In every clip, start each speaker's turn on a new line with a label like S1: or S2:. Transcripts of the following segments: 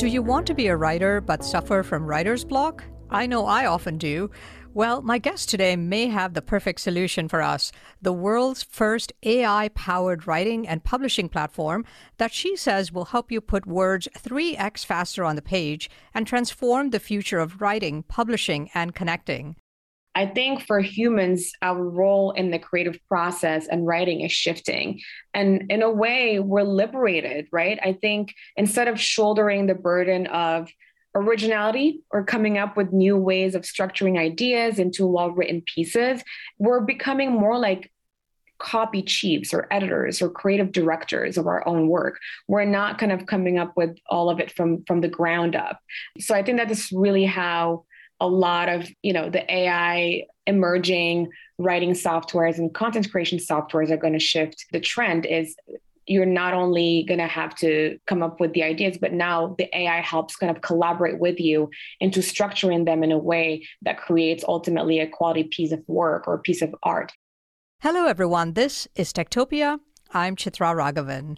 S1: Do you want to be a writer but suffer from writer's block? I know I often do. Well, my guest today may have the perfect solution for us the world's first AI powered writing and publishing platform that she says will help you put words 3x faster on the page and transform the future of writing, publishing, and connecting.
S2: I think for humans, our role in the creative process and writing is shifting. And in a way, we're liberated, right? I think instead of shouldering the burden of originality or coming up with new ways of structuring ideas into well written pieces, we're becoming more like copy chiefs or editors or creative directors of our own work we're not kind of coming up with all of it from from the ground up so i think that is really how a lot of you know the ai emerging writing softwares and content creation softwares are going to shift the trend is you're not only going to have to come up with the ideas but now the ai helps kind of collaborate with you into structuring them in a way that creates ultimately a quality piece of work or piece of art.
S1: Hello everyone. This is techtopia. I'm chitra ragavan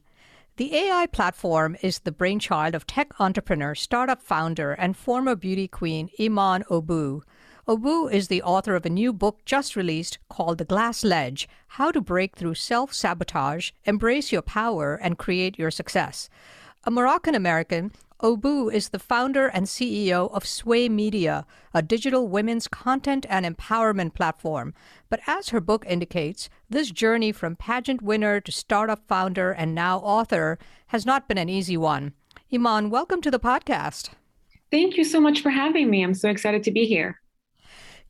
S1: the AI platform is the brainchild of tech entrepreneur, startup founder, and former beauty queen Iman Oubou. Oubou is the author of a new book just released called The Glass Ledge How to Break Through Self Sabotage, Embrace Your Power, and Create Your Success. A Moroccan American, Oubou is the founder and CEO of SWAAY Media, a digital women's content and empowerment platform. But as her book indicates, this journey from pageant winner to startup founder and now author has not been an easy one. Iman, welcome to the podcast.
S2: Thank you so much for having me. I'm so excited to be here.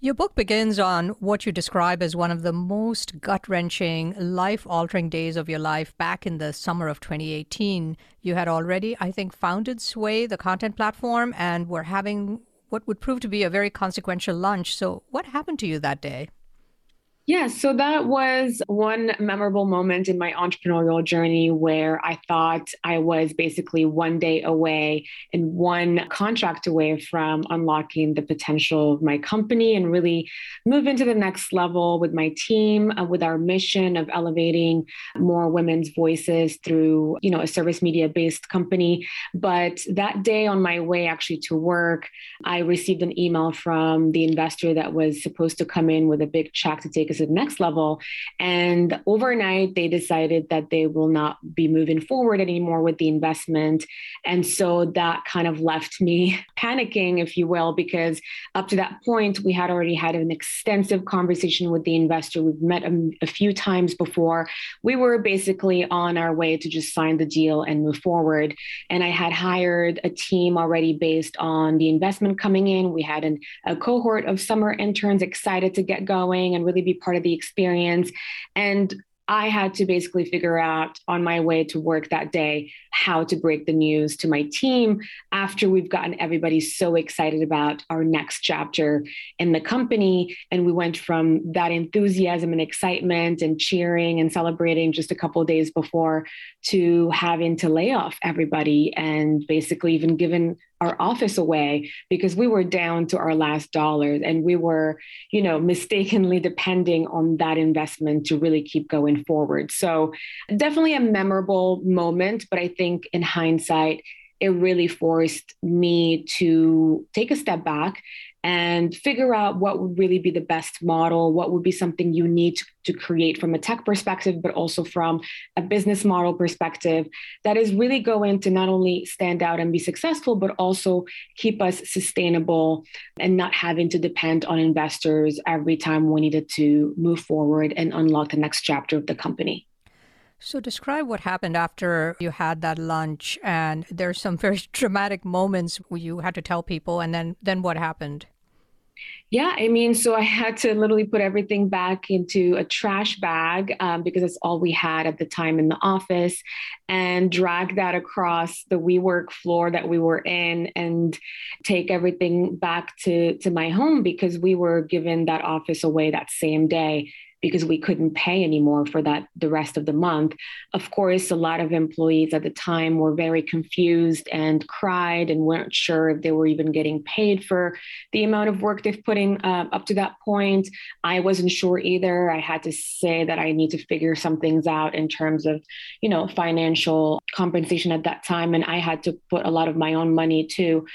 S1: Your book begins on what you describe as one of the most gut wrenching, life altering days of your life back in the summer of 2018. You had already, I think, founded SWAAY, the content platform, and were having what would prove to be a very consequential lunch. So, what happened to you that day?
S2: Yeah, so that was one memorable moment in my entrepreneurial journey where I thought I was basically one day away and one contract away from unlocking the potential of my company and really move into the next level with my team, uh, with our mission of elevating more women's voices through, you know, a service media based company. But that day on my way actually to work, I received an email from the investor that was supposed to come in with a big check to take to the next level. And overnight, they decided that they will not be moving forward anymore with the investment. And so that kind of left me panicking, if you will, because up to that point, we had already had an extensive conversation with the investor. We've met a, a few times before. We were basically on our way to just sign the deal and move forward. And I had hired a team already based on the investment coming in. We had an, a cohort of summer interns excited to get going and really be part of the experience. And I had to basically figure out on my way to work that day how to break the news to my team after we've gotten everybody so excited about our next chapter in the company. And we went from that enthusiasm and excitement and cheering and celebrating just a couple days before to having to lay off everybody and basically even given our office away because we were down to our last dollars and we were you know mistakenly depending on that investment to really keep going forward. So definitely a memorable moment but i think in hindsight it really forced me to take a step back and figure out what would really be the best model, what would be something you need to, to, create from a tech perspective, but also from a business model perspective that is really going to not only stand out and be successful, but also keep us sustainable and not having to depend on investors every time we needed to move forward and unlock the next chapter of the company.
S1: So, describe what happened after you had that lunch, and there's some very dramatic moments where you had to tell people, and then then what happened?
S2: Yeah, I mean, so I had to literally put everything back into a trash bag um, because that's all we had at the time in the office, and drag that across the WeWork floor that we were in, and take everything back to to my home because we were given that office away that same day because we couldn't pay anymore for that the rest of the month. Of course, a lot of employees at the time were very confused and cried and weren't sure if they were even getting paid for the amount of work they've put in uh, up to that point. I wasn't sure either. I had to say that I need to figure some things out in terms of, you know, financial compensation at that time. And I had to put a lot of my own money to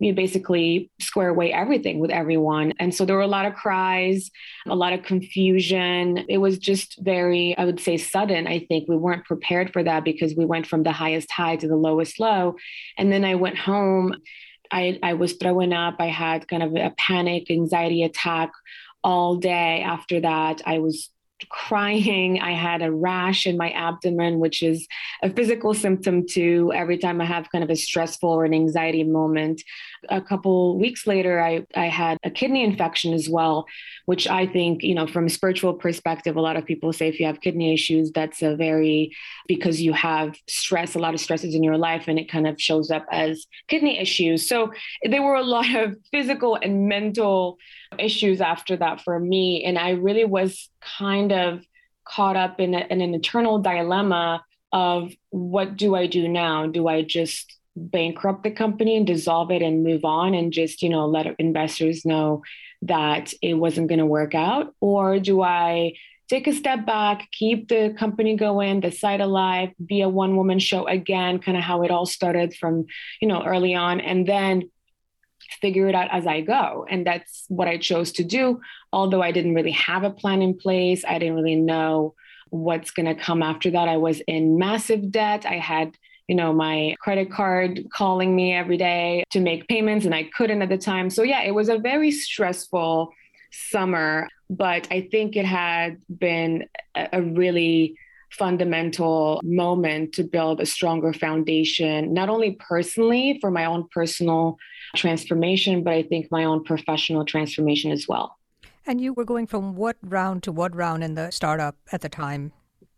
S2: you basically square away everything with everyone. And so there were a lot of cries, a lot of confusion. And it was just very, I would say, sudden. I think we weren't prepared for that because we went from the highest high to the lowest low. And then I went home. I, I was throwing up. I had kind of a panic, anxiety attack all day after that. I was crying. I had a rash in my abdomen, which is a physical symptom too. Every time I have kind of a stressful or an anxiety moment. A couple weeks later, I, I had a kidney infection as well, which I think, you know, from a spiritual perspective, a lot of people say if you have kidney issues, that's a very, because you have stress, a lot of stresses in your life, and it kind of shows up as kidney issues. So there were a lot of physical and mental issues after that for me. And I really was kind of caught up in, a, in an eternal dilemma of what do I do now? Do I just bankrupt the company and dissolve it and move on and just, you know, let investors know that it wasn't going to work out? Or do I take a step back, keep the company going, the site alive, be a one woman show again, kind of how it all started from, you know, early on, and then figure it out as I go. And that's what I chose to do. Although I didn't really have a plan in place, I didn't really know what's going to come after that. I was in massive debt. I had you know, my credit card calling me every day to make payments, and I couldn't at the time. So, yeah, it was a very stressful summer, but I think it had been a really fundamental moment to build a stronger foundation, not only personally for my own personal transformation, but I think my own professional transformation as well.
S1: And you were going from what round to what round in the startup at the time?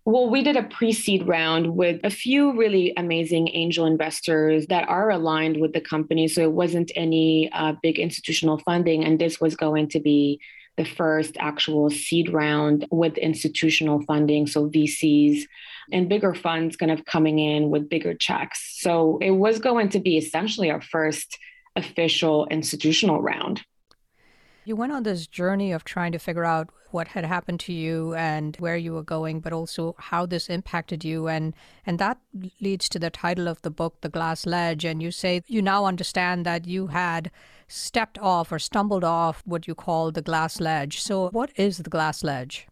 S2: Well, we did a pre seed round with a few really amazing angel investors that are aligned with the company. So it wasn't any uh, big institutional funding. And this was going to be the first actual seed round with institutional funding. So VCs and bigger funds kind of coming in with bigger checks. So it was going to be essentially our first official institutional round.
S1: You went on this journey of trying to figure out what had happened to you and where you were going, but also how this impacted you. And, and that leads to the title of the book, The Glass Ledge. And you say you now understand that you had stepped off or stumbled off what you call the glass ledge. So, what is the glass ledge?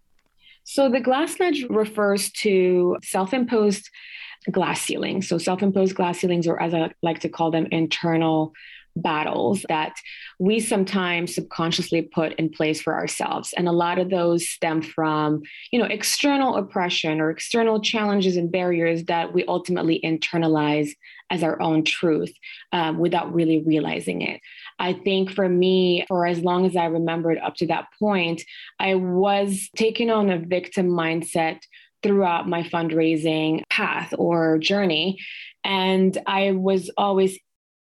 S2: So, the glass ledge refers to self imposed glass ceilings. So, self imposed glass ceilings, or as I like to call them, internal battles that we sometimes subconsciously put in place for ourselves. And a lot of those stem from you know external oppression or external challenges and barriers that we ultimately internalize as our own truth um, without really realizing it. I think for me for as long as i remembered up to that point i was taking on a victim mindset throughout my fundraising path or journey. And I was always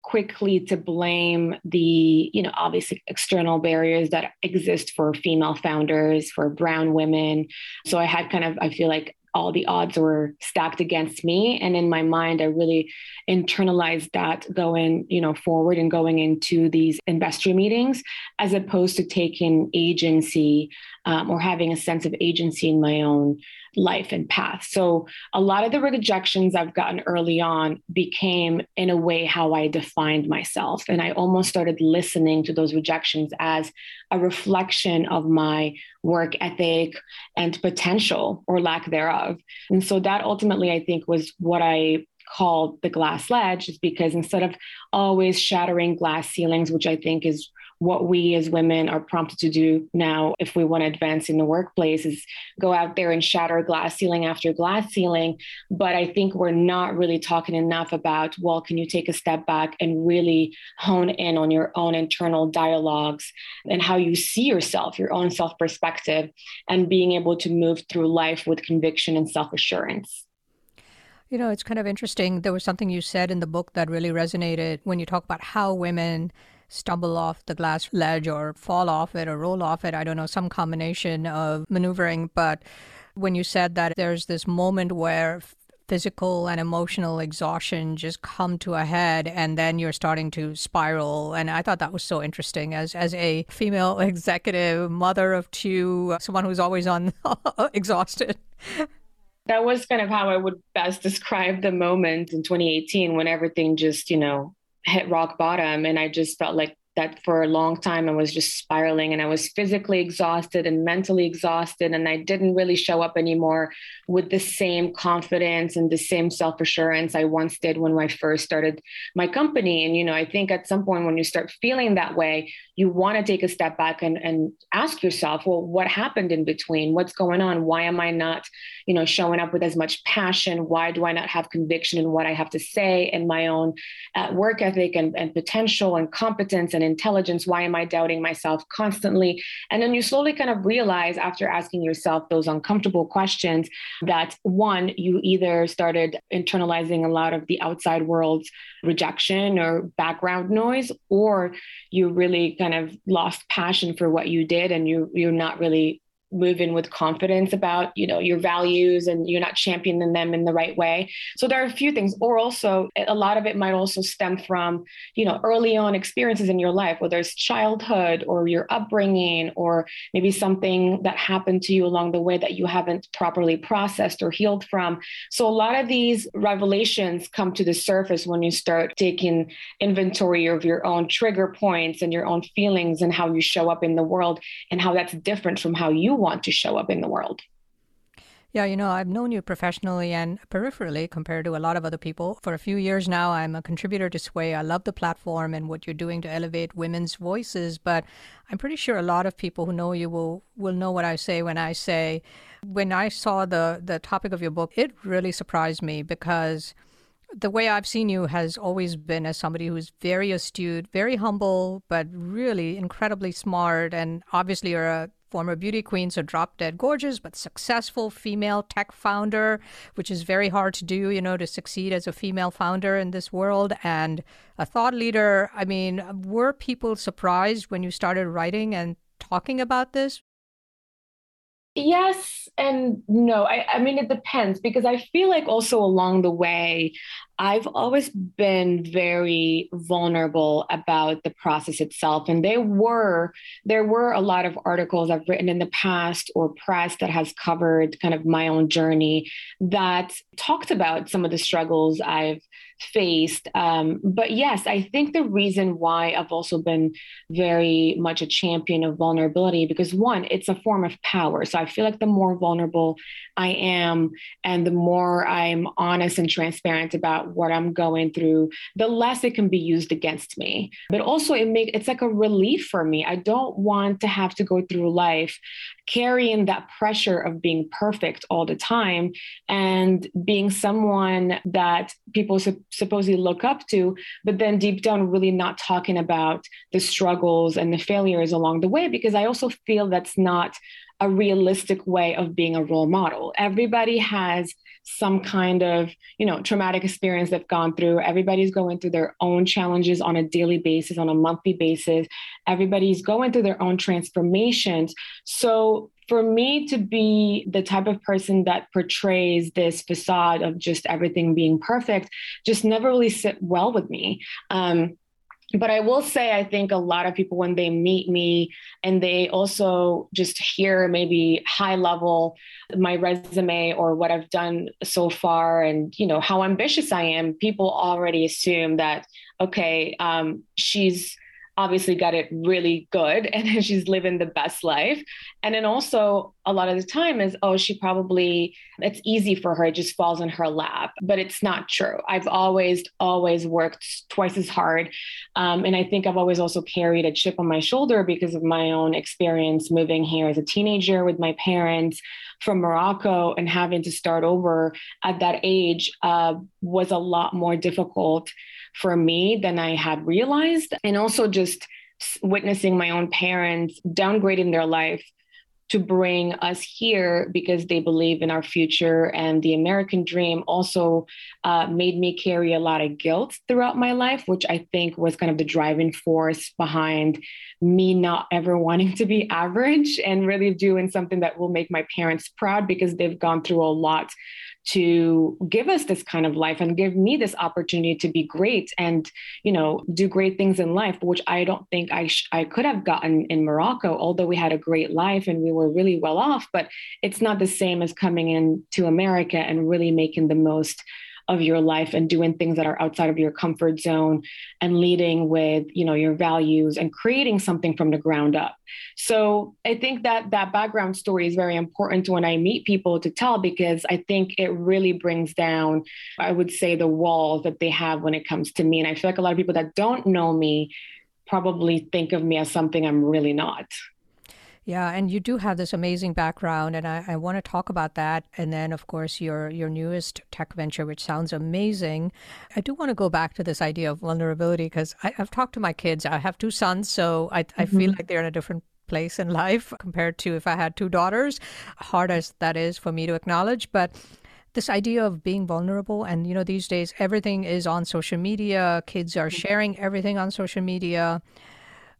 S2: quickly to blame the you know obviously external barriers that exist for female founders for brown women. So i had kind of i feel like all the odds were stacked against me. And in my mind i really internalized that going you know forward and going into these investor meetings as opposed to taking agency um, or having a sense of agency in my own life and path. So a lot of the rejections I've gotten early on became, in a way, how I defined myself. And I almost started listening to those rejections as a reflection of my work ethic and potential or lack thereof. And so that ultimately, I think, was what I called the glass ledge is because instead of always shattering glass ceilings, which I think is what we as women are prompted to do now if we want to advance in the workplace is go out there and shatter glass ceiling after glass ceiling but i think we're not really talking enough about well can you take a step back and really hone in on your own internal dialogues and how you see yourself your own self perspective and being able to move through life with conviction and self assurance
S1: you know, it's kind of interesting. There was something you said in the book that really resonated when you talk about how women stumble off the glass ledge or fall off it or roll off it. I don't know, some combination of maneuvering. But when you said that there's this moment where physical and emotional exhaustion just come to a head and then you're starting to spiral and i thought that was so interesting as as a female executive mother of two someone who's always on exhausted
S2: that was kind of how i would best describe the moment in 2018 when everything just you know hit rock bottom and i just felt like that for a long time I was just spiraling and I was physically exhausted and mentally exhausted. And I didn't really show up anymore with the same confidence and the same self assurance I once did when I first started my company. And, you know, I think at some point when you start feeling that way, you want to take a step back and, and ask yourself, well, what happened in between? What's going on? Why am I not, you know, showing up with as much passion? Why do I not have conviction in what I have to say and my own uh, work ethic and, and potential and competence and intelligence? Why am I doubting myself constantly? And then you slowly kind of realize after asking yourself those uncomfortable questions that one, you either started internalizing a lot of the outside world's rejection or background noise, or you really kind of lost passion for what you did and you you're not really move in with confidence about you know your values and you're not championing them in the right way. So there are a few things or also a lot of it might also stem from you know early on experiences in your life whether it's childhood or your upbringing or maybe something that happened to you along the way that you haven't properly processed or healed from. So a lot of these revelations come to the surface when you start taking inventory of your own trigger points and your own feelings and how you show up in the world and how that's different from how you want to show up in the world.
S1: Yeah, you know, I've known you professionally and peripherally compared to a lot of other people. For a few years now, I'm a contributor to SWAAY. I love the platform and what you're doing to elevate women's voices, but I'm pretty sure a lot of people who know you will will know what I say when I say when I saw the the topic of your book, it really surprised me because the way I've seen you has always been as somebody who's very astute, very humble, but really incredibly smart. And obviously, you're a former beauty queens so drop dead gorgeous, but successful female tech founder, which is very hard to do, you know, to succeed as a female founder in this world, and a thought leader. I mean, were people surprised when you started writing and talking about this?
S2: Yes and no. I, I mean, it depends because I feel like also along the way, I've always been very vulnerable about the process itself. And there were there were a lot of articles I've written in the past or press that has covered kind of my own journey that talked about some of the struggles I've faced. Um, but yes, I think the reason why I've also been very much a champion of vulnerability, because one, it's a form of power. So I feel like the more vulnerable I am and the more I'm honest and transparent about what I'm going through, the less it can be used against me. But also it make it's like a relief for me. I don't want to have to go through life carrying that pressure of being perfect all the time and being someone that people su- supposedly look up to, but then deep down, really not talking about the struggles and the failures along the way, because I also feel that's not a realistic way of being a role model. Everybody has some kind of, you know, traumatic experience they've gone through. Everybody's going through their own challenges on a daily basis, on a monthly basis. Everybody's going through their own transformations. So for me to be the type of person that portrays this facade of just everything being perfect just never really sit well with me. Um, but I will say, I think a lot of people, when they meet me and they also just hear maybe high level my resume or what I've done so far and, you know, how ambitious I am, people already assume that, okay, um, she's obviously got it really good and then she's living the best life. And then also a lot of the time is, oh, she probably, it's easy for her, it just falls in her lap. But it's not true. I've always, always worked twice as hard. Um, and I think I've always also carried a chip on my shoulder because of my own experience moving here as a teenager with my parents from Morocco and having to start over at that age uh, was a lot more difficult for me than I had realized. And also just witnessing my own parents downgrading their life to bring us here because they believe in our future. And the American dream also uh, made me carry a lot of guilt throughout my life, which I think was kind of the driving force behind me not ever wanting to be average and really doing something that will make my parents proud because they've gone through a lot to give us this kind of life and give me this opportunity to be great and you know do great things in life which i don't think i sh- i could have gotten in morocco although we had a great life and we were really well off but it's not the same as coming in to america and really making the most of your life and doing things that are outside of your comfort zone and leading with you know your values and creating something from the ground up. So i think that that background story is very important when i meet people to tell because i think it really brings down i would say the walls that they have when it comes to me. And i feel like a lot of people that don't know me probably think of me as something i'm really not
S1: yeah, and you do have this amazing background, and I, I want to talk about that. And then, of course, your your newest tech venture, which sounds amazing. I do want to go back to this idea of vulnerability because I've talked to my kids. I have two sons, so I, I mm-hmm. feel like they're in a different place in life compared to if I had two daughters, hard as that is for me to acknowledge. But this idea of being vulnerable, and you know, these days everything is on social media, kids are mm-hmm. sharing everything on social media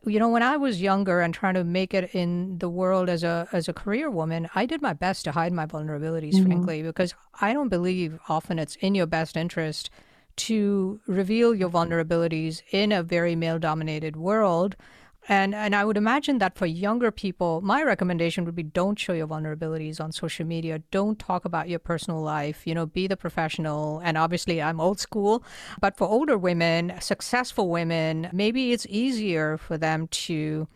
S1: you know when i was younger and trying to make it in the world as a as a career woman i did my best to hide my vulnerabilities mm-hmm. frankly because i don't believe often it's in your best interest to reveal your vulnerabilities in a very male dominated world and and I would imagine that for younger people, my recommendation would be don't show your vulnerabilities on social media. Don't talk about your personal life. You know, be the professional. And obviously, I'm old school, but for older women, successful women, maybe it's easier for them to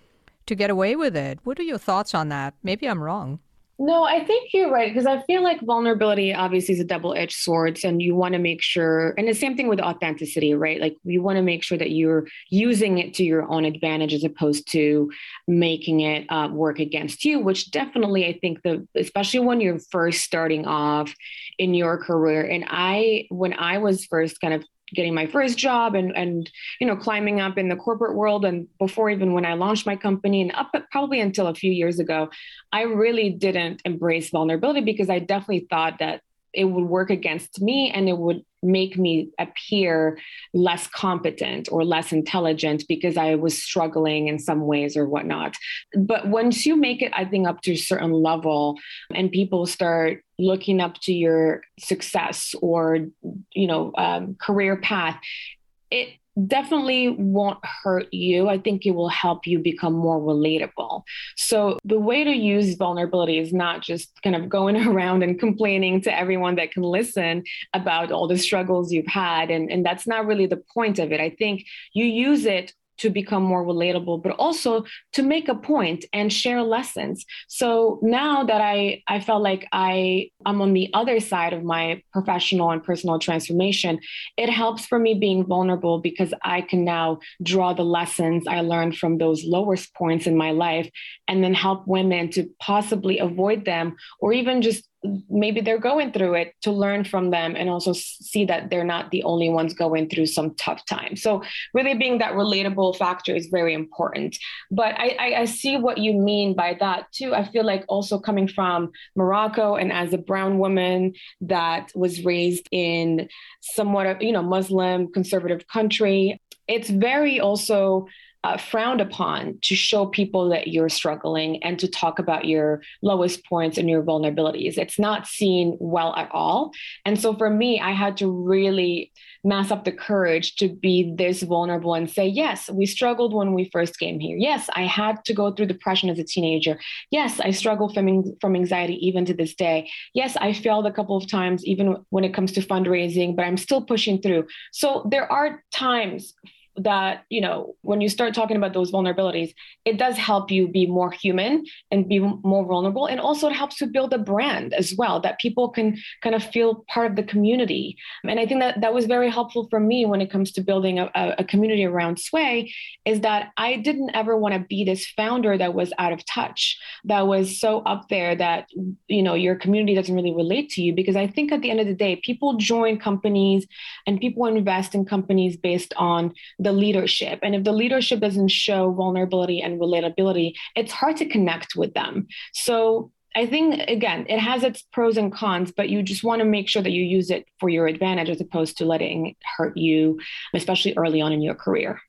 S1: to get away with it. What are your thoughts on that? Maybe I'm wrong.
S2: No, I think you're right because I feel like vulnerability obviously is a double-edged sword, and you want to make sure. And the same thing with authenticity, right? Like you want to make sure that you're using it to your own advantage as opposed to making it uh, work against you. Which definitely, I think the especially when you're first starting off in your career. And I, when I was first kind of getting my first job and and you know climbing up in the corporate world and before even when I launched my company and up probably until a few years ago I really didn't embrace vulnerability because I definitely thought that it would work against me and it would make me appear less competent or less intelligent because I was struggling in some ways or whatnot. But once you make it, I think, up to a certain level and people start looking up to your success or, you know, um, career path, it definitely won't hurt you. I think it will help you become more relatable. So, the way to use vulnerability is not just kind of going around and complaining to everyone that can listen about all the struggles you've had. And, and that's not really the point of it. I think you use it to become more relatable, but also to make a point and share lessons. So now that I, I felt like I, I'm on the other side of my professional and personal transformation, it helps for me being vulnerable because I can now draw the lessons I learned from those lowest points in my life and then help women to possibly avoid them or even just maybe they're going through it to learn from them and also see that they're not the only ones going through some tough time. So really being that relatable factor is very important. But I, I, I, see what you mean by that too. I feel like also coming from morocco and as a brown woman that was raised in somewhat of you know muslim conservative country it's very also uh, frowned upon to show people that you're struggling and to talk about your lowest points and your vulnerabilities. It's not seen well at all. And so for me, I had to really mass up the courage to be this vulnerable and say, yes, we struggled when we first came here. Yes, I had to go through depression as a teenager. Yes, I struggle from, from anxiety even to this day. Yes, I failed a couple of times, even when it comes to fundraising, but I'm still pushing through. So there are times that you know when you start talking about those vulnerabilities it does help you be more human and be more vulnerable. And also it helps to build a brand as well that people can kind of feel part of the community. And i think that that was very helpful for me when it comes to building a, a community around SWAAY is that i didn't ever want to be this founder that was out of touch that was so up there that you know your community doesn't really relate to you. Because i think at the end of the day people join companies and people invest in companies based on the leadership. And if the leadership doesn't show vulnerability and relatability, it's hard to connect with them. So I think again, it has its pros and cons, but you just want to make sure that you use it for your advantage as opposed to letting it hurt you, especially early on in your career.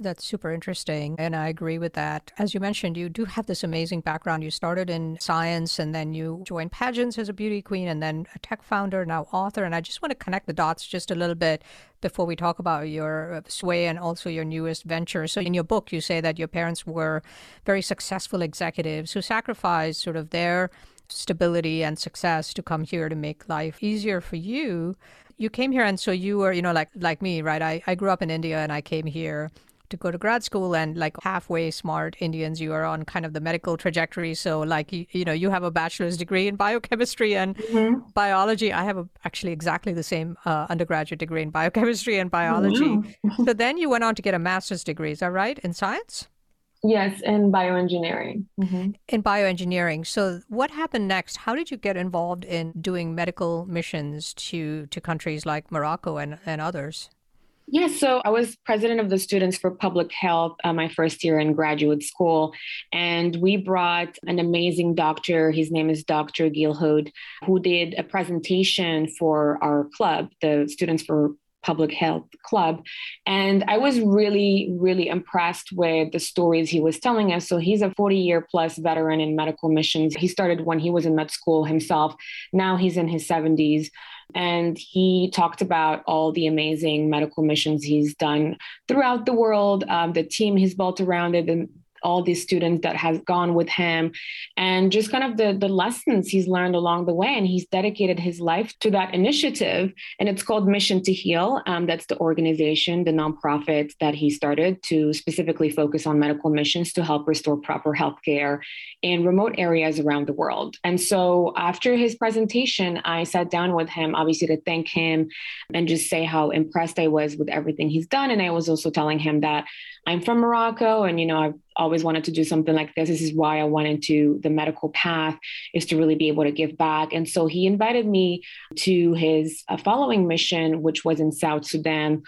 S1: That's super interesting. And I agree with that. As you mentioned, you do have this amazing background. You started in science and then you joined pageants as a beauty queen and then a tech founder, now author. And I just want to connect the dots just a little bit before we talk about your uh, SWAAY and also your newest venture. So in your book, you say that your parents were very successful executives who sacrificed sort of their stability and success to come here to make life easier for you you came here and so you were you know like like me right I, I grew up in india and i came here to go to grad school and like halfway smart Indians, you are on kind of the medical trajectory. So like, you, you know, you have a bachelor's degree in biochemistry and mm-hmm. biology. I have a, actually exactly the same uh, undergraduate degree in biochemistry and biology. Mm-hmm. so then you went on to get a master's degree. Is that right? In science?
S2: Yes, in bioengineering. Mm-hmm.
S1: In bioengineering. So, what happened next? How did you get involved in doing medical missions to to countries like Morocco and, and others?
S2: Yes, yeah, so I was president of the Students for Public Health uh, my first year in graduate school. And we brought an amazing doctor. His name is Dr. Gilhood, who did a presentation for our club, the Students for Public Health Club. And I was really, really impressed with the stories he was telling us. So he's a 40 year plus veteran in medical missions. He started when he was in med school himself. Now he's in his 70s. And he talked about all the amazing medical missions he's done throughout the world, um, the team he's built around it, and all these students that has gone with him. And just kind of the, the lessons he's learned along the way and he's dedicated his life to that initiative. And it's called mission to heal. Um, that's the organization the nonprofit that he started to specifically focus on medical missions to help restore proper health care in remote areas around the world. And so after his presentation i sat down with him obviously to thank him and just say how impressed i was with everything he's done. And i was also telling him that i'm from morocco and you know i've always wanted to do something like this. This is why I went into the medical path is to really be able to give back. And so he invited me to his uh, following mission, which was in South Sudan,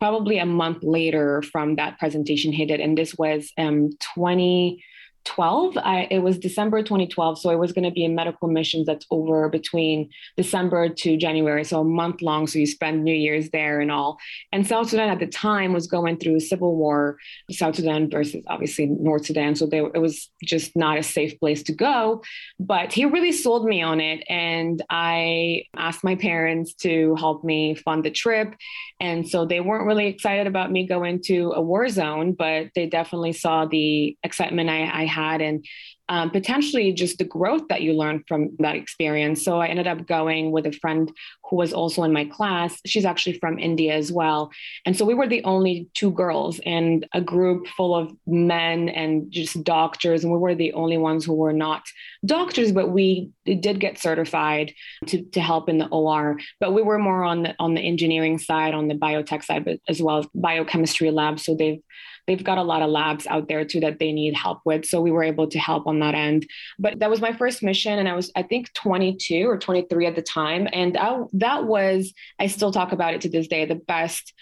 S2: probably a month later from that presentation he did. And this was um, 20 12 I, it was december 2012 so it was going to be a medical missions that's over between december to january so a month long so you spend new year's there and all. And south sudan at the time was going through a civil war south sudan versus obviously north sudan so they, it was just not a safe place to go. But he really sold me on it and i asked my parents to help me fund the trip. And so they weren't really excited about me going to a war zone but they definitely saw the excitement i, I had and um, potentially just the growth that you learn from that experience. So I ended up going with a friend who was also in my class. She's actually from India as well. And so we were the only two girls in a group full of men and just doctors. And we were the only ones who were not doctors, but we did get certified to, to help in the OR. But we were more on the on the engineering side, on the biotech side, but as well as biochemistry lab. So they've they've got a lot of labs out there too that they need help with. So we were able to help on that end. But that was my first mission. And I was, I think, 22 or 23 at the time. And I, that was, I still talk about it to this day, the best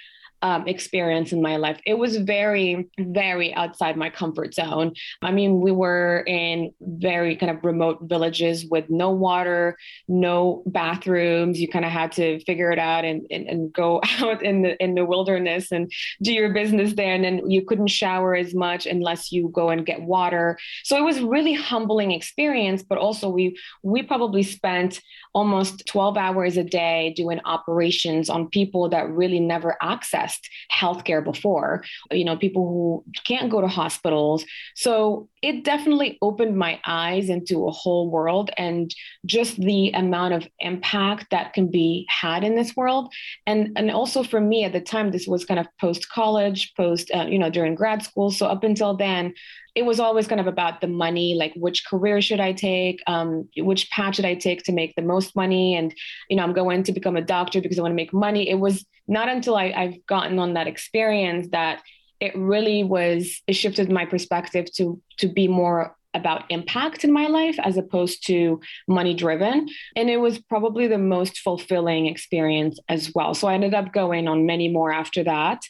S2: um, experience in my life. It was very, very outside my comfort zone. I mean, we were in very kind of remote villages with no water, no bathrooms. You kind of had to figure it out and, and, and go out in the in the wilderness and do your business there. And then you couldn't shower as much unless you go and get water. So it was really humbling experience. But also we we probably spent almost 12 hours a day doing operations on people that really never accessed healthcare before, you know, people who can't go to hospitals. So it definitely opened my eyes into a whole world and just the amount of impact that can be had in this world. And, and also for me at the time, this was kind of post college, post, uh, you know, during grad school. So up until then, it was always kind of about the money like which career should i take um, which path should i take to make the most money and you know i'm going to become a doctor because i want to make money it was not until I, i've gotten on that experience that it really was it shifted my perspective to to be more about impact in my life as opposed to money driven. And it was probably the most fulfilling experience as well. So I ended up going on many more after that.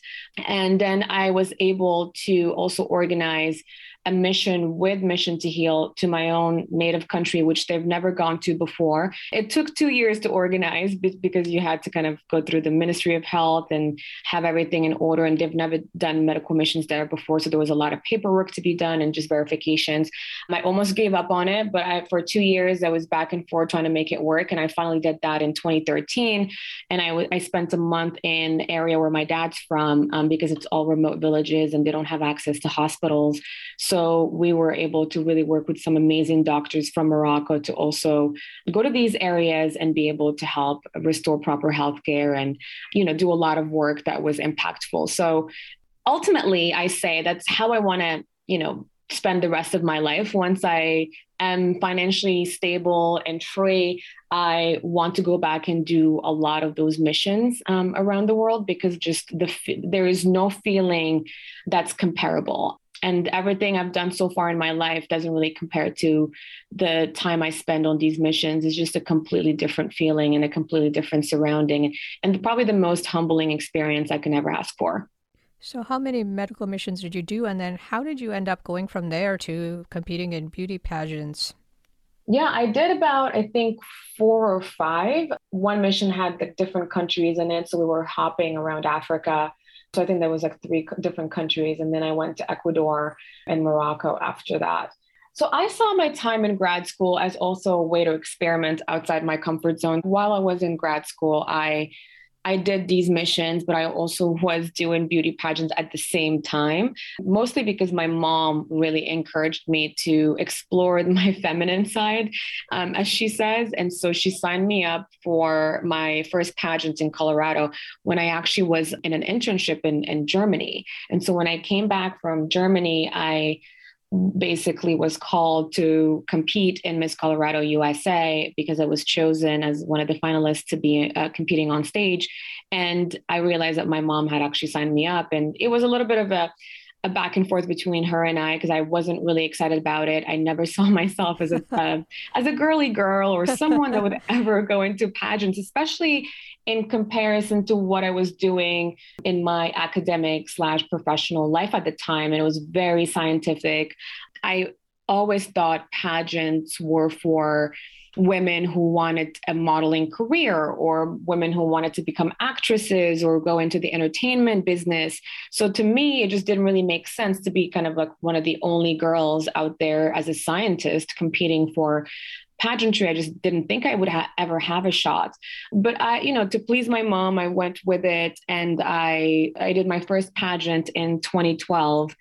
S2: And then I was able to also organize a mission with Mission to Heal to my own native country, which they've never gone to before. It took two years to organize because you had to kind of go through the Ministry of Health and have everything in order. And they've never done medical missions there before. So there was a lot of paperwork to be done and just verifications. I almost gave up on it, but I, for two years, I was back and forth trying to make it work. And I finally did that in 2013. And I, w- I spent a month in the area where my dad's from um, because it's all remote villages and they don't have access to hospitals. So we were able to really work with some amazing doctors from Morocco to also go to these areas and be able to help restore proper health care and, you know, do a lot of work that was impactful. So ultimately, I say that's how I want to, you know, spend the rest of my life once I am financially stable and free. I want to go back and do a lot of those missions um, around the world because just the there is no feeling that's comparable and everything I've done so far in my life doesn't really compare to the time I spend on these missions. It's just a completely different feeling and a completely different surrounding, and probably the most humbling experience I can ever ask for.
S1: So, how many medical missions did you do? And then, how did you end up going from there to competing in beauty pageants?
S2: Yeah, I did about, I think, four or five. One mission had the different countries in it. So, we were hopping around Africa so I think there was like three different countries. And then I went to Ecuador and Morocco after that. So I saw my time in grad school as also a way to experiment outside my comfort zone. While I was in grad school, I I did these missions, but I also was doing beauty pageants at the same time, mostly because my mom really encouraged me to explore my feminine side, um, as she says. And so she signed me up for my first pageant in Colorado when I actually was in an internship in, in Germany. And so when I came back from Germany, I basically was called to compete in Miss Colorado USA because I was chosen as one of the finalists to be uh, competing on stage. And I realized that my mom had actually signed me up, and it was a little bit of a a back and forth between her and I because I wasn't really excited about it. I never saw myself as a uh, as a girly girl or someone that would ever go into pageants, especially in comparison to what I was doing in my academic slash professional life at the time. And it was very scientific. I always thought pageants were for women who wanted a modeling career or women who wanted to become actresses or go into the entertainment business. So to me, it just didn't really make sense to be kind of like one of the only girls out there as a scientist competing for pageantry i just didn't think i would ha- ever have a shot. But i you know to please my mom i went with it and i i did my first pageant in 2012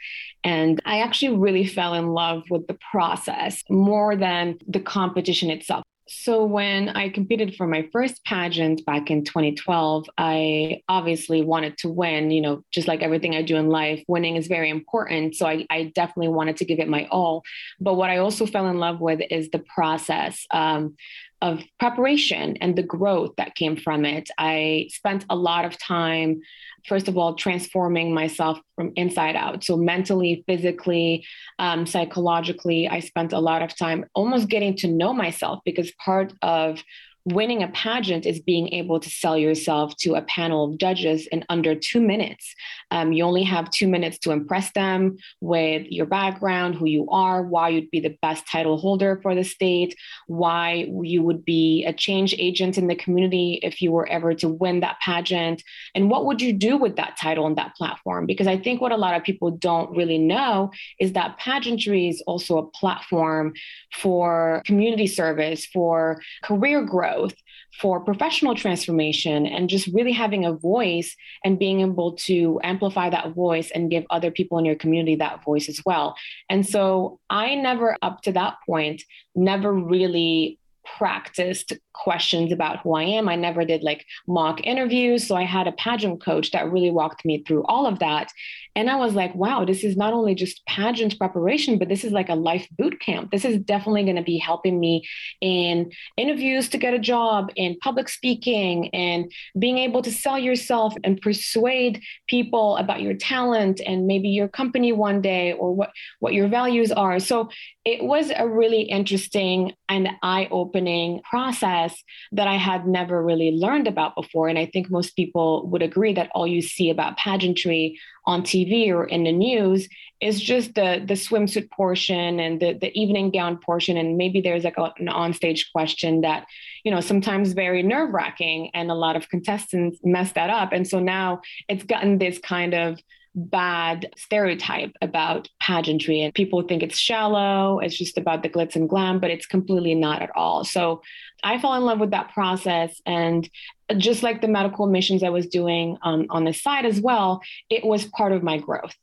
S2: and i actually really fell in love with the process more than the competition itself so, when I competed for my first pageant back in 2012, I obviously wanted to win. You know, just like everything I do in life, winning is very important. So, I, I definitely wanted to give it my all. But what I also fell in love with is the process. Um, of preparation and the growth that came from it. I spent a lot of time, first of all, transforming myself from inside out. So, mentally, physically, um, psychologically, I spent a lot of time almost getting to know myself because part of winning a pageant is being able to sell yourself to a panel of judges in under two minutes. Um, you only have two minutes to impress them with your background, who you are, why you'd be the best title holder for the state, why you would be a change agent in the community if you were ever to win that pageant, and what would you do with that title and that platform? Because I think what a lot of people don't really know is that pageantry is also a platform for community service, for career growth growth, for professional transformation, and just really having a voice and being able to amplify that voice and give other people in your community that voice as well. And so I never, up to that point, never really practiced questions about who I am. I never did like mock interviews. So I had a pageant coach that really walked me through all of that. And I was like, wow, this is not only just pageant preparation, but this is like a life boot camp. This is definitely going to be helping me in interviews to get a job, in public speaking, and being able to sell yourself and persuade people about your talent and maybe your company one day or what, what your values are. So it was a really interesting and eye opening process that I had never really learned about before. And I think most people would agree that all you see about pageantry on TV or in the news is just the, the swimsuit portion and the, the evening gown portion. And maybe there's like a, an onstage question that, you know, sometimes very nerve wracking. And a lot of contestants mess that up. And so now it's gotten this kind of bad stereotype about pageantry. And people think it's shallow it's just about the glitz and glam but it's completely not at all. So i fell in love with that process. And just like the medical missions i was doing um, on the side as well it was part of my growth.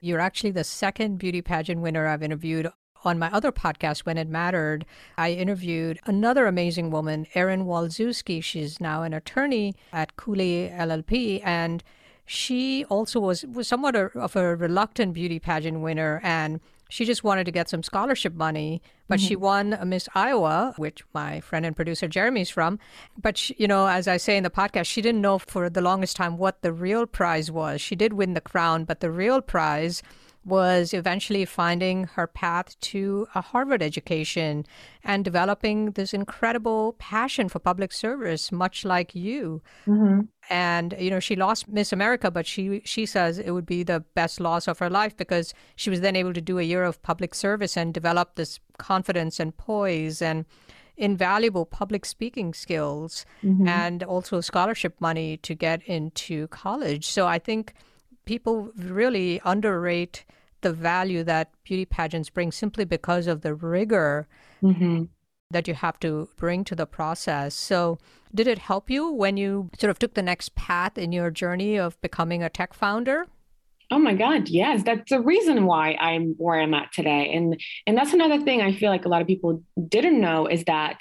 S1: You're actually the second beauty pageant winner i've interviewed on my other podcast, When It Mattered, I interviewed another amazing woman, Erin Walczewski. She's now an attorney at Cooley LLP. And she also was, was somewhat a, of a reluctant beauty pageant winner and she just wanted to get some scholarship money but mm-hmm. she won a miss iowa which my friend and producer jeremy's from but she, you know as i say in the podcast she didn't know for the longest time what the real prize was she did win the crown but the real prize was eventually finding her path to a Harvard education and developing this incredible passion for public service, much like you. Mm-hmm. And you know, she lost Miss America, but she she says it would be the best loss of her life because she was then able to do a year of public service and develop this confidence and poise and invaluable public speaking skills mm-hmm. and also scholarship money to get into college. So I think people really underrate the value that beauty pageants bring simply because of the rigor mm-hmm. that you have to bring to the process. So, did it help you when you sort of took the next path in your journey of becoming a tech founder?
S2: Oh my God, yes. That's the reason why I'm where I'm at today. And and that's another thing I feel like a lot of people didn't know is that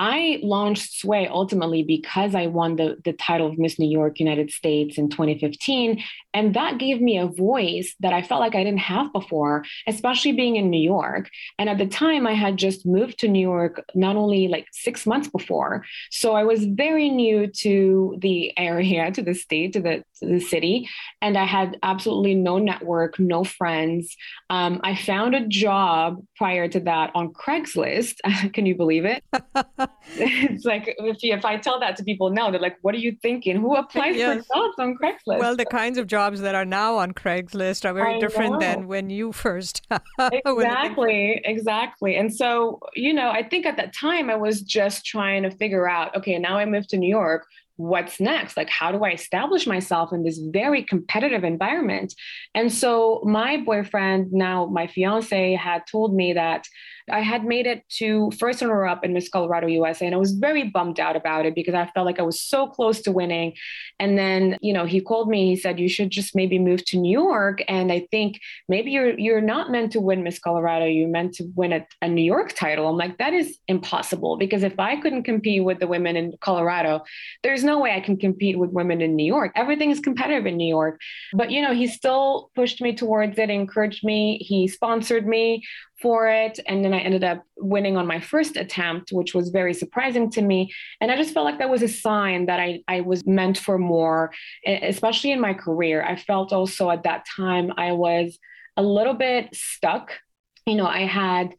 S2: I launched SWAAY ultimately because I won the, the title of Miss New York United States in 2015. And that gave me a voice that I felt like I didn't have before, especially being in New York. And at the time, I had just moved to New York not only like six months before. So I was very new to the area, to the state, to the, to the city. And I had absolutely no network, no friends. Um, I found a job prior to that on Craigslist. Can you believe it? it's like if, you, if I tell that to people now, they're like, "What are you thinking? Who applies yes. for jobs on Craigslist?"
S1: Well, the kinds of jobs that are now on Craigslist are very I different know. than when you first.
S2: exactly, exactly. And so, you know, I think at that time I was just trying to figure out, okay, now I moved to New York what's next like how do i establish myself in this very competitive environment and so my boyfriend now my fiance had told me that I had made it to first runner up in Miss Colorado USA, and I was very bummed out about it because I felt like I was so close to winning. And then, you know, he called me. He said, "You should just maybe move to New York." And I think maybe you're you're not meant to win Miss Colorado. You're meant to win a, a New York title. I'm like, that is impossible because if I couldn't compete with the women in Colorado, there's no way I can compete with women in New York. Everything is competitive in New York. But you know, he still pushed me towards it, encouraged me. He sponsored me for it. And then I ended up winning on my first attempt, which was very surprising to me. And I just felt like that was a sign that I, I was meant for more, especially in my career. I felt also at that time I was a little bit stuck. You know, I had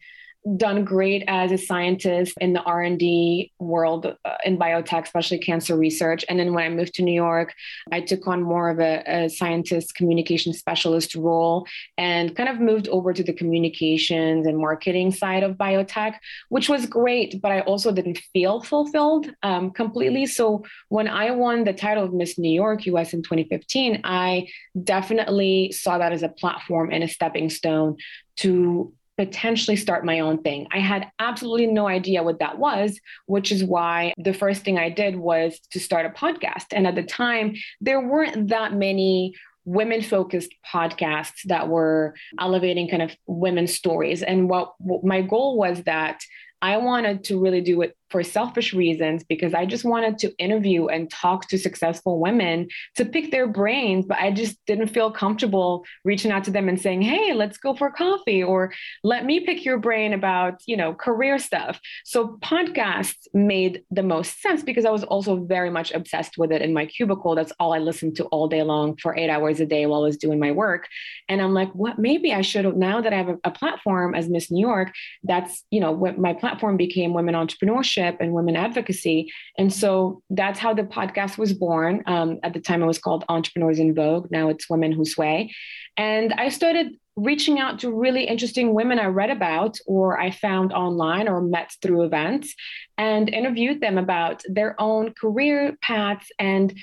S2: done great as a scientist in the r&d world uh, in biotech especially cancer research. And then when i moved to new york i took on more of a, a, scientist communication specialist role and kind of moved over to the communications and marketing side of biotech which was great but i also didn't feel fulfilled um, completely. So when i won the title of miss new york us in 2015 i definitely saw that as a platform and a stepping stone to potentially start my own thing. I had absolutely no idea what that was, which is why the first thing I did was to start a podcast. And at the time, there weren't that many women focused podcasts that were elevating kind of women's stories. And what, what my goal was that I wanted to really do it for selfish reasons because I just wanted to interview and talk to successful women to pick their brains, but I just didn't feel comfortable reaching out to them and saying, "Hey, let's go for coffee," or "Let me pick your brain about you know career stuff." So podcasts made the most sense because I was also very much obsessed with it in my cubicle. That's all I listened to all day long for eight hours a day while I was doing my work, and I'm like, "What? Maybe I should now that I have a, platform as Miss New York. That's you know what my platform became women entrepreneurship and women advocacy. And so that's how the podcast was born. Um, at the time, it was called Entrepreneurs in Vogue. Now it's Women Who SWAAY. And I started reaching out to really interesting women I read about or I found online or met through events and interviewed them about their own career paths. And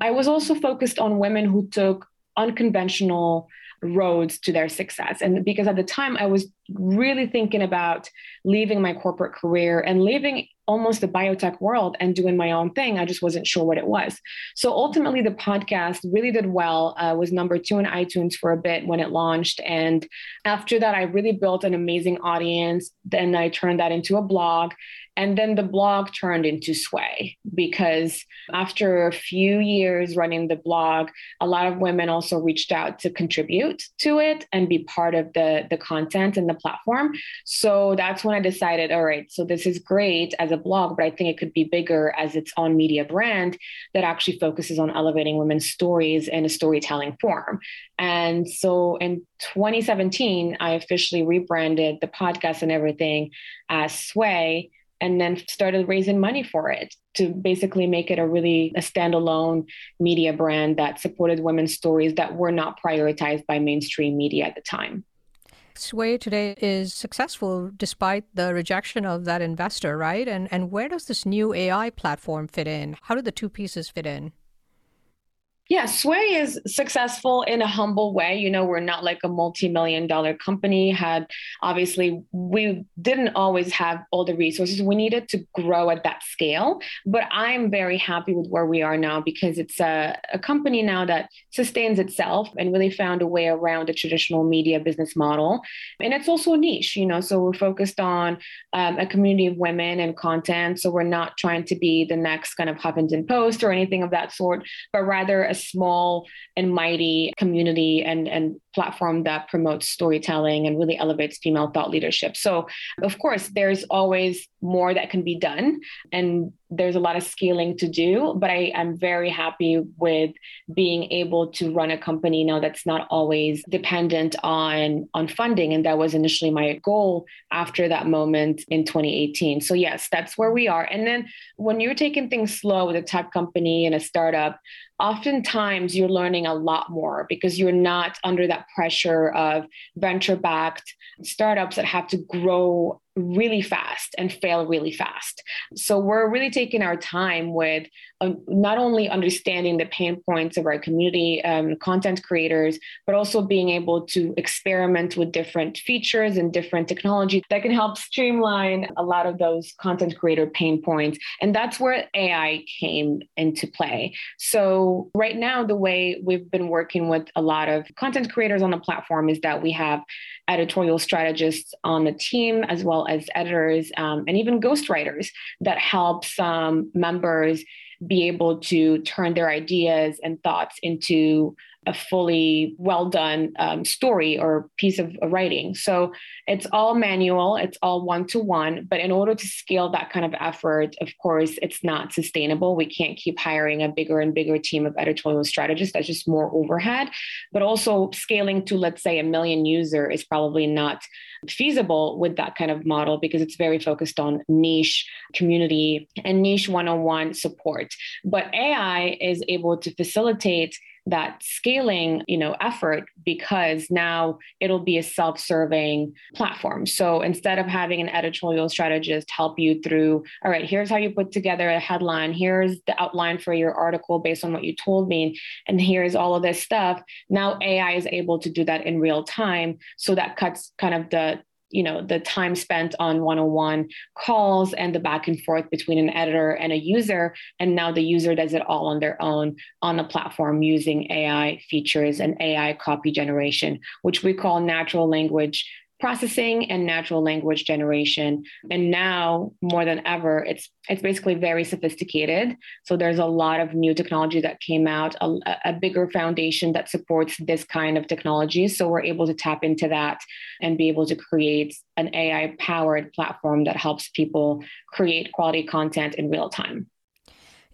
S2: I was also focused on women who took unconventional roads to their success. And because at the time I was really thinking about leaving my corporate career and leaving almost the biotech world and doing my own thing. I just wasn't sure what it was. So ultimately, the podcast really did well. Uh, was number two in iTunes for a bit when it launched, and after that, I really built an amazing audience. Then I turned that into a blog, and then the blog turned into SWAAY because after a few years running the blog, a lot of women also reached out to contribute to it and be part of the, the content and the platform. So that's when I decided, all right, so this is great as a blog, but I think it could be bigger as its own media brand that actually focuses on elevating women's stories in a storytelling form. And so in 2017, I officially rebranded the podcast and everything as SWAAY and then started raising money for it to basically make it a really a standalone media brand that supported women's stories that were not prioritized by mainstream media at the time.
S1: SWAAY today is successful despite the rejection of that investor, right? And and where does this new AI platform fit in? How do the two pieces fit in?
S2: Yeah, SWAAY is successful in a humble way. You know, we're not like a multi-million dollar company. Had obviously we didn't always have all the resources we needed to grow at that scale. But I'm very happy with where we are now because it's a, a company now that sustains itself and really found a way around the traditional media business model. And it's also a niche, you know, so we're focused on um, a community of women and content. So we're not trying to be the next kind of Huffington Post or anything of that sort, but rather a small and mighty community and, and platform that promotes storytelling and really elevates female thought leadership. So, of course, there's always more that can be done, and there's a lot of scaling to do. But I am very happy with being able to run a company now that's not always dependent on on funding, and that was initially my goal after that moment in 2018. So yes, that's where we are. And then when you're taking things slow with a tech company and a startup, oftentimes you're learning a lot more because you're not under that pressure of venture backed startups that have to grow really fast and fail really fast. So we're really taking our time with um, not only understanding the pain points of our community um, content creators, but also being able to experiment with different features and different technology that can help streamline a lot of those content creator pain points. And that's where AI came into play. So right now, the way we've been working with a lot of content creators on the platform is that we have editorial strategists on the team as well as editors um, and even ghostwriters that help some members be able to turn their ideas and thoughts into a fully well done um, story or piece of writing. So it's all manual, it's all one to one. But in order to scale that kind of effort, of course, it's not sustainable. We can't keep hiring a bigger and bigger team of editorial strategists. That's just more overhead. But also scaling to, let's say, a million user is probably not feasible with that kind of model because it's very focused on niche community and niche one-on-one support. But AI is able to facilitate that scaling you know effort because now it'll be a self-serving platform. So instead of having an editorial strategist help you through all right here's how you put together a headline. Here's the outline for your article based on what you told me and here's all of this stuff now ai is able to do that in real time. So that cuts kind of the you know the time spent on one-on-one calls and the back and forth between an editor and a user. And now the user does it all on their own on the platform using ai features and ai copy generation which we call natural language processing and natural language generation. And now more than ever, it's it's basically very sophisticated. So there's a lot of new technology that came out, a, a bigger foundation that supports this kind of technology. So we're able to tap into that and be able to create an AI powered platform that helps people create quality content in real time.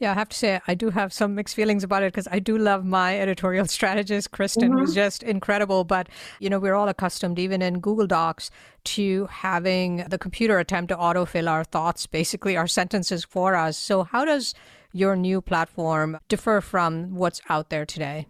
S1: Yeah, I have to say, I do have some mixed feelings about it because I do love my editorial strategist, Kristen, mm-hmm. who's just incredible. But, you know, we're all accustomed, even in Google Docs, to having the computer attempt to autofill our thoughts, basically our sentences for us. So, how does your new platform differ from what's out there today?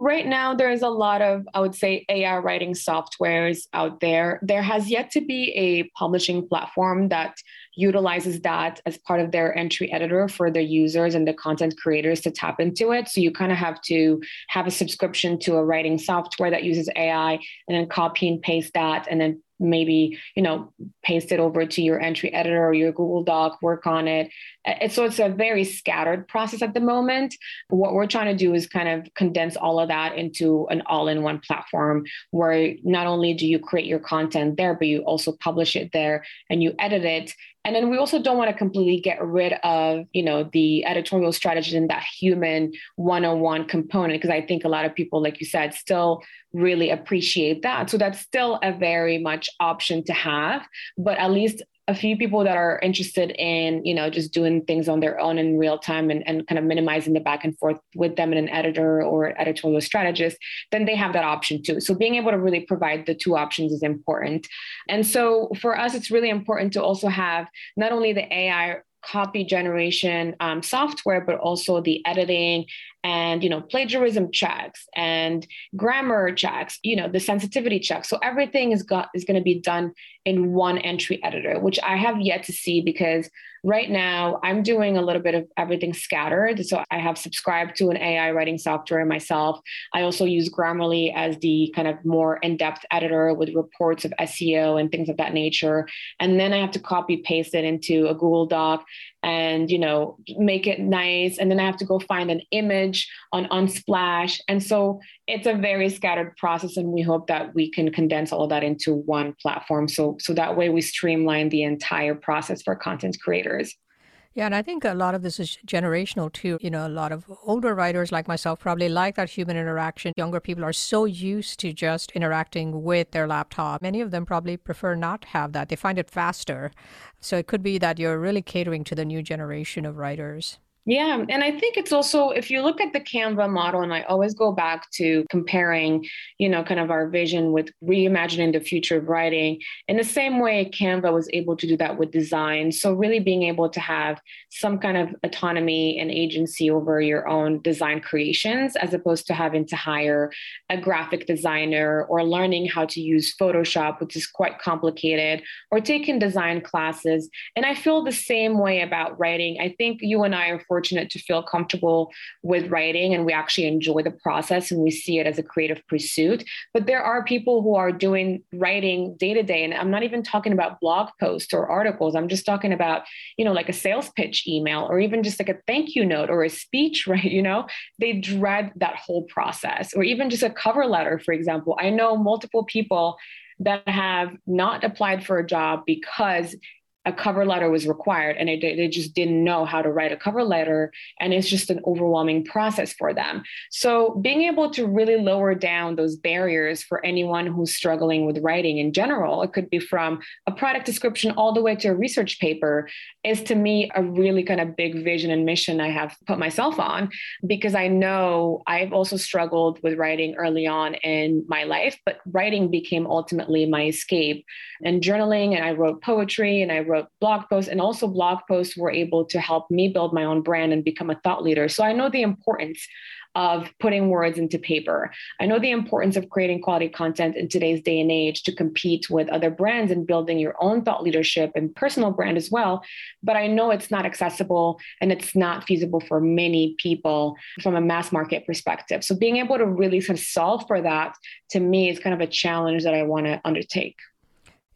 S2: Right now, there's a lot of, I would say, AI writing softwares out there. There has yet to be a publishing platform that utilizes that as part of their entry editor for their users and the content creators to tap into it. So you kind of have to have a subscription to a writing software that uses AI and then copy and paste that and then maybe you know paste it over to your entry editor or your google doc work on it. Uh, it's, so it's a very scattered process at the moment. What we're trying to do is kind of condense all of that into an all-in-one platform where not only do you create your content there but you also publish it there and you edit it and then we also don't want to completely get rid of you know the editorial strategy and that human one-on-one component because i think a lot of people like you said still really appreciate that. So that's still a very much option to have but at least a few people that are interested in you know just doing things on their own in real time and, and kind of minimizing the back and forth with them and an editor or editorial strategist then they have that option too. So being able to really provide the two options is important. And so for us it's really important to also have not only the ai copy generation um, software, but also the editing and you know plagiarism checks and grammar checks you know the sensitivity checks. So everything is got is going to be done in one entry editor which i have yet to see because right now i'm doing a little bit of everything scattered. So i have subscribed to an ai writing software myself. I also use grammarly as the kind of more in-depth editor with reports of seo and things of that nature. And then i have to copy paste it into a google doc and you know make it nice. And then i have to go find an image on unsplash. And so it's a very scattered process and we hope that we can condense all of that into one platform. So so that way we streamline the entire process for content creators
S1: yeah, and I think a lot of this is generational too. You know, a lot of older writers like myself probably like that human interaction. Younger people are so used to just interacting with their laptop. Many of them probably prefer not to have that. They find it faster. So it could be that you're really catering to the new generation of writers.
S2: Yeah. And I think it's also, if you look at the Canva model, and I always go back to comparing, you know, kind of our vision with reimagining the future of writing, in the same way Canva was able to do that with design. So, really being able to have some kind of autonomy and agency over your own design creations, as opposed to having to hire a graphic designer or learning how to use Photoshop, which is quite complicated, or taking design classes. And I feel the same way about writing. I think you and I are fortunate to feel comfortable with writing and we actually enjoy the process and we see it as a creative pursuit. But there are people who are doing writing day to day. And I'm not even talking about blog posts or articles. I'm just talking about, you know, like a sales pitch email or even just like a thank you note or a speech, right? You know, they dread that whole process or even just a cover letter, for example. I know multiple people that have not applied for a job because a cover letter was required and they, they just didn't know how to write a cover letter and it's just an overwhelming process for them. So being able to really lower down those barriers for anyone who's struggling with writing in general it could be from a product description all the way to a research paper is to me a really kind of big vision and mission i have put myself on because i know i've also struggled with writing early on in my life but writing became ultimately my escape. And journaling and i wrote poetry and i wrote wrote blog posts, and also blog posts were able to help me build my own brand and become a thought leader. So I know the importance of putting words into paper. I know the importance of creating quality content in today's day and age to compete with other brands and building your own thought leadership and personal brand as well. But I know it's not accessible and it's not feasible for many people from a mass market perspective. So being able to really of solve for that to me is kind of a challenge that I want to undertake.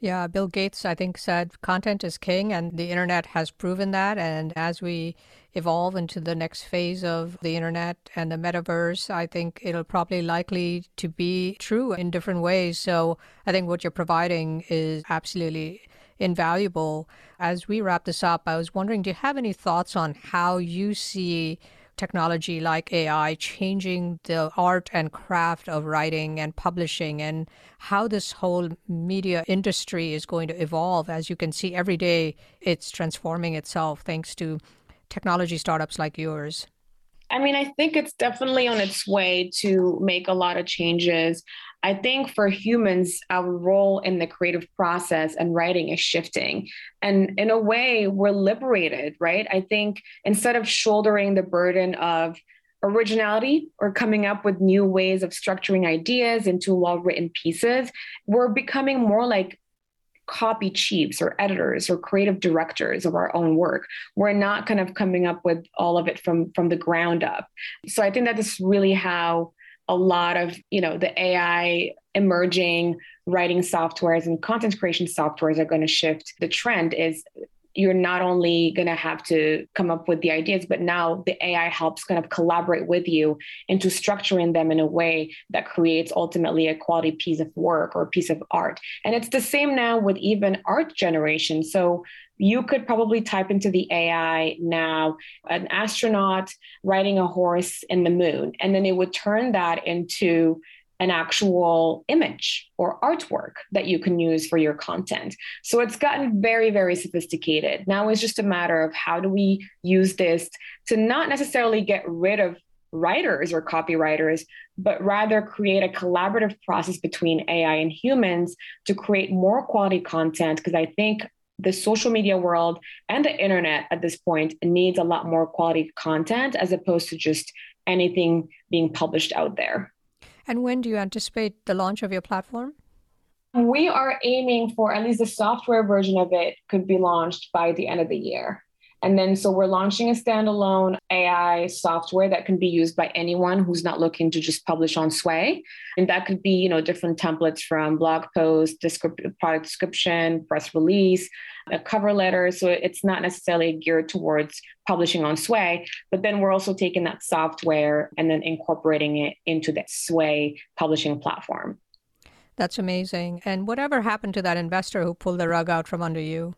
S1: Yeah, Bill Gates, I think, said content is king, and the internet has proven that. And as we evolve into the next phase of the internet and the metaverse, I think it'll probably likely to be true in different ways. So I think what you're providing is absolutely invaluable. As we wrap this up, I was wondering do you have any thoughts on how you see technology like AI changing the art and craft of writing and publishing and how this whole media industry is going to evolve. As you can see, every day it's transforming itself thanks to technology startups like yours.
S2: I mean, I think it's definitely on its way to make a lot of changes. I think for humans, our role in the creative process and writing is shifting. And in a way, we're liberated, right? I think instead of shouldering the burden of originality or coming up with new ways of structuring ideas into well written pieces, we're becoming more like copy chiefs or editors or creative directors of our own work. We're not kind of coming up with all of it from from the ground up. So i think that is really how a lot of you know the ai emerging writing softwares and content creation softwares are going to shift the trend is you're not only going to have to come up with the ideas, but now the AI helps kind of collaborate with you into structuring them in a way that creates ultimately a quality piece of work or a piece of art. And it's the same now with even art generation. So you could probably type into the AI now an astronaut riding a horse in the moon, and then it would turn that into an actual image or artwork that you can use for your content. So it's gotten very, very sophisticated. Now it's just a matter of how do we use this to not necessarily get rid of writers or copywriters, but rather create a collaborative process between AI and humans to create more quality content. Because I think the social media world and the internet at this point needs a lot more quality content as opposed to just anything being published out there.
S1: And when do you anticipate the launch of your platform?
S2: We are aiming for at least the software version of it could be launched by the end of the year. And then, so we're launching a standalone AI software that can be used by anyone who's not looking to just publish on SWAAY. And that could be, you know, different templates from blog post, descriptive product description, press release, a cover letter. So it's not necessarily geared towards publishing on SWAAY, but then we're also taking that software and then incorporating it into the SWAAY publishing platform.
S1: That's amazing. And whatever happened to that investor who pulled the rug out from under you?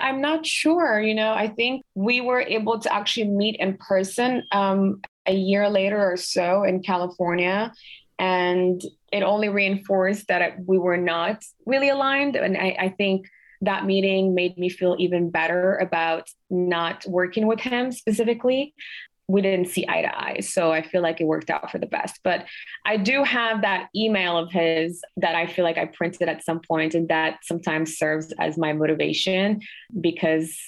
S2: I'm not sure. You know, I think we were able to actually meet in person um, a year later or so in California. And it only reinforced that we were not really aligned. And I, I think that meeting made me feel even better about not working with him specifically we didn't see eye to eye. So I feel like it worked out for the best. But I do have that email of his that I feel like I printed at some point, and that sometimes serves as my motivation because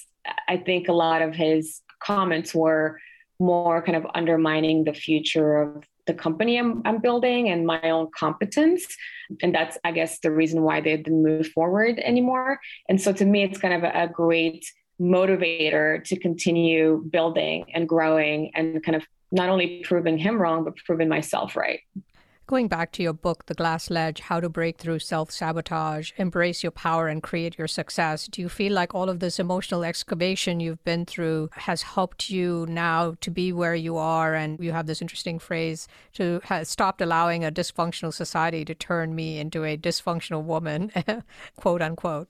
S2: I think a lot of his comments were more kind of undermining the future of the company I'm, I'm building and my own competence. And that's, I guess, the reason why they didn't move forward anymore. And so to me, it's kind of a, a great motivator to continue building and growing and kind of not only proving him wrong, but proving myself right.
S1: Going back to your book, The Glass Ledge How to Break Through Self Sabotage, Embrace Your Power, and Create Your Success, do you feel like all of this emotional excavation you've been through has helped you now to be where you are? And you have this interesting phrase to have stopped allowing a dysfunctional society to turn me into a dysfunctional woman, quote unquote.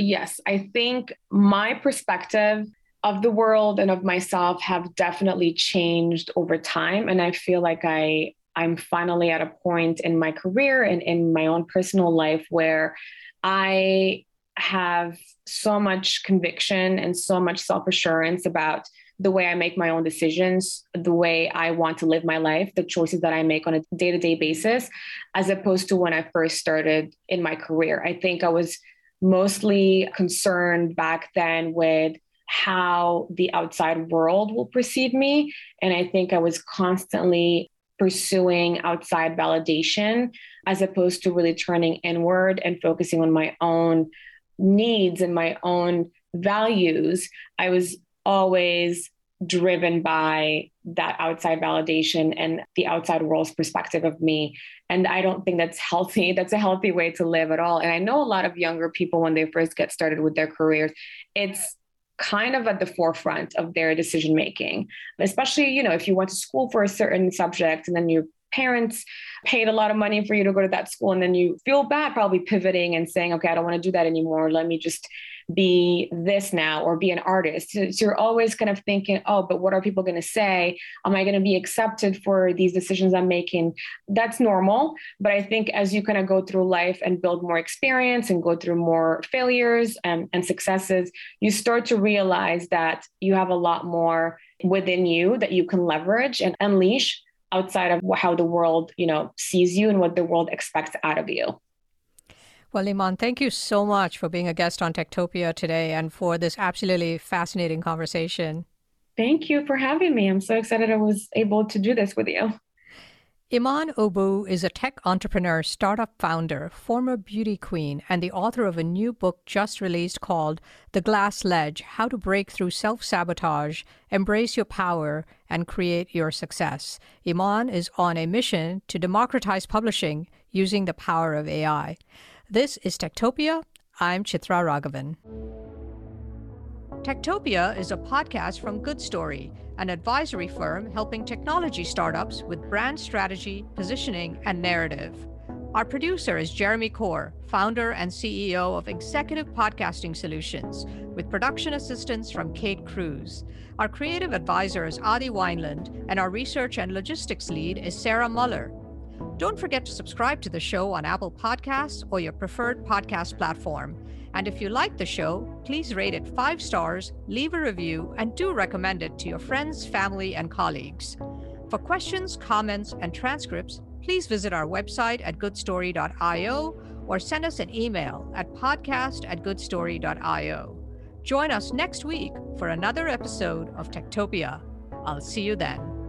S2: Yes, I think my perspective of the world and of myself have definitely changed over time and I feel like I I'm finally at a point in my career and in my own personal life where I have so much conviction and so much self-assurance about the way I make my own decisions, the way I want to live my life, the choices that I make on a day to day basis, as opposed to when I first started in my career. I think I was mostly concerned back then with how the outside world will perceive me. And I think I was constantly pursuing outside validation as opposed to really turning inward and focusing on my own needs and my own values. I was always driven by that outside validation and the outside world's perspective of me. And I don't think that's healthy. That's a healthy way to live at all. And I know a lot of younger people, when they first get started with their careers, it's kind of at the forefront of their decision making especially you know if you went to school for a certain subject and then your parents paid a lot of money for you to go to that school and then you feel bad probably pivoting and saying okay i don't want to do that anymore let me just be this now or be an artist. So, you're always kind of thinking, oh, but what are people going to say? Am I going to be accepted for these decisions I'm making? That's normal. But I think as you kind of go through life and build more experience and go through more failures and, and successes, you start to realize that you have a lot more within you that you can leverage and unleash outside of how the world, you know, sees you and what the world expects out of you.
S1: Well, Iman, thank you so much for being a guest on Techtopia today and for this absolutely fascinating conversation.
S2: Thank you for having me. I'm so excited I was able to do this with you.
S1: Iman Oubou is a tech entrepreneur, startup founder, former beauty queen, and the author of a new book just released called The Glass Ledge How to Break Through Self Sabotage, Embrace Your Power, and Create Your Success. Iman is on a mission to democratize publishing using the power of AI. This is Techtopia. I'm Chitra Ragavan. Techtopia is a podcast from Good Story, an advisory firm helping technology startups with brand strategy, positioning, and narrative. Our producer is Jeremy Corr, founder and CEO of Executive Podcasting Solutions, with production assistance from Kate Cruz. Our creative advisor is Adi Wineland, and our research and logistics lead is Sarah Muller. Don't forget to subscribe to the show on Apple Podcasts or your preferred podcast platform. And if you like the show, please rate it five stars, leave a review, and do recommend it to your friends, family, and colleagues. For questions, comments, and transcripts, please visit our website at goodstory.io or send us an email at podcast at goodstory.io. Join us next week for another episode of Techtopia. I'll see you then.